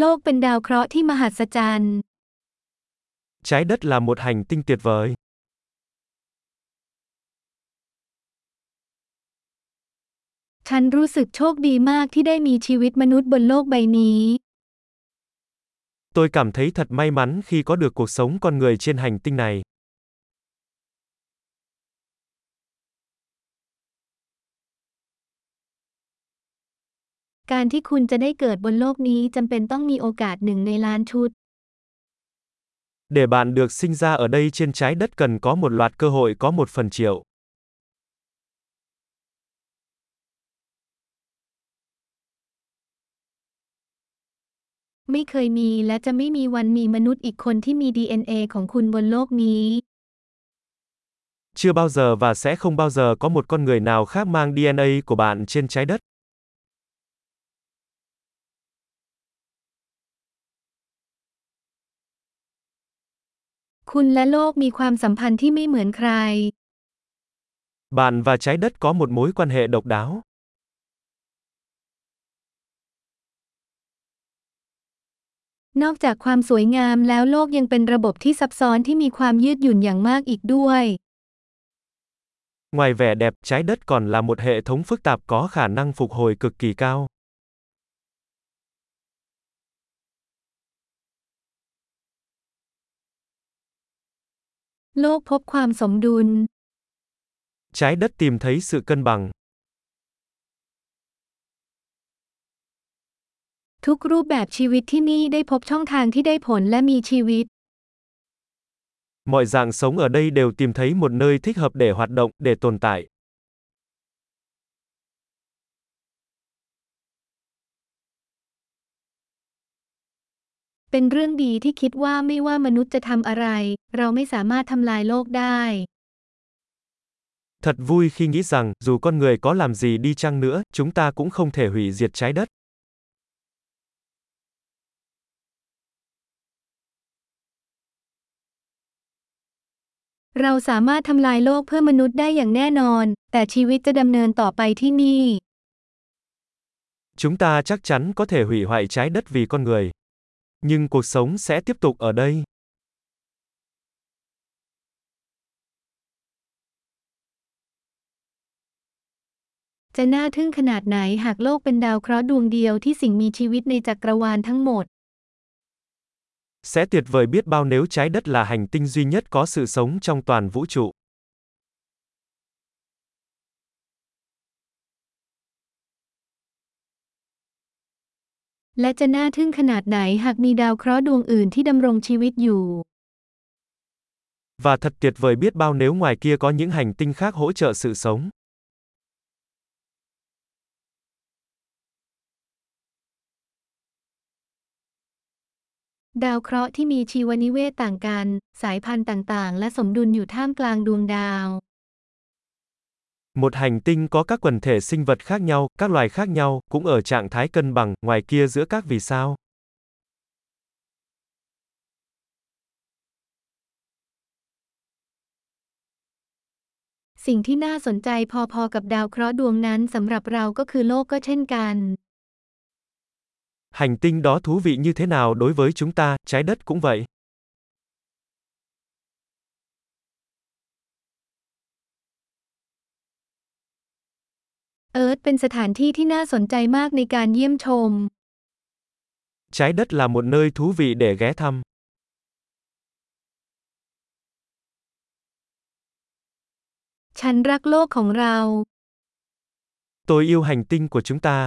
โลกเป็นดาวเคราะห์ที่มหัศจรรย์ Trái đất là một hành tinh tuyệt vời. ฉันรู้สึกโชคดีมากที่ได้มีชีวิตมนุษย์บนโลกใบนี้ Tôi cảm thấy thật may mắn khi có được cuộc sống con người trên hành tinh này. การที่คุณจะได้เกิดบนโลกนี้จำเป็นต้องมีโอกาสหนึ่งในล้านชุด Để bạn được sinh ra ở đây trên trái đất cần có một loạt cơ hội có một phần triệu. ไม่เคยมีและจะไม่มีวันมีมนุษย์อีกคนที่มี DNA ของคุณบนโลกนี้ Chưa bao giờ và sẽ không bao giờ có một con người nào khác mang DNA của bạn trên trái đất. คุณและโลกมีความสัมพันธ์ที่ไม่เหมือนใคร Bạn và trái đất có một mối quan hệ độc đáo. นอกจากความสวยงามแล้วโลกยังเป็นระบบที่ซับซ้อนที่มีความยืดหยุ่นอย่างมากอีกด้วย Ngoài vẻ đẹp, trái đất còn là một hệ thống phức tạp có khả năng phục hồi cực kỳ cao. โลกพบความสมดุล Trái đất tìm thấy sự cân bằng. ทุกรูปแบบชีวิตที่นี่ได้พบช่องทางที่ได้ผลและมีชีวิต Mọi dạng sống ở đây đều tìm thấy một nơi thích hợp để hoạt động, để tồn tại. เป็นเรื่องดีที่คิดว่าไม่ว่ามนุษย์จะทำอะไร เราไม่สามารถทำลายโลกได้ Thật vui khi nghĩ rằng, dù con người có làm gì đi chăng nữa, chúng ta cũng không thể hủy diệt trái đất. เราสามารถทำลายโลกเพื่อมนุษย์ได้อย่างแน่นอน แต่ชีวิตจะดำเนินต่อไปที่นี่ Chúng ta chắc chắn có thể hủy hoại trái đất vì con người. Nhưng cuộc sống sẽ tiếp tục ở đây. จะน่าทึ่งขนาดไหนหากโลกเป็นดาวเคราะห์ดวงเดียวที่สิ่งมีชีวิตในจักรวาลทั้งหมด Sẽ tuyệt vời biết bao nếu trái đất là hành tinh duy nhất có sự sống trong toàn vũ trụ. และจะน่าทึ่งขนาดไหนหากมีดาวเคราะห์ดวงอื่นที่ดำรงชีวิตอยู่ Và thật tuyệt vời biết bao nếu ngoài kia có những hành tinh khác hỗ trợ sự sống. ดาวเคราะห์ที่มีชีวนิเวศต่างกัน สายพันธุ์ต่างๆ และสมดุลอยู่ท่ามกลางดวงดาว Một hành tinh có các quần thể sinh vật khác nhau, các loài khác nhau, cũng ở trạng thái cân bằng, ngoài kia giữa các vì sao. Hành tinh đó thú vị như thế nào đối với chúng ta, trái đất cũng vậy. เอิร์ธเป็นสถานที่ที่น่าสนใจมากในการเยี่ยมชม Trái đất là một nơi thú vị để ghé thăm. ฉันรักโลกของเรา Tôi yêu hành tinh của chúng ta.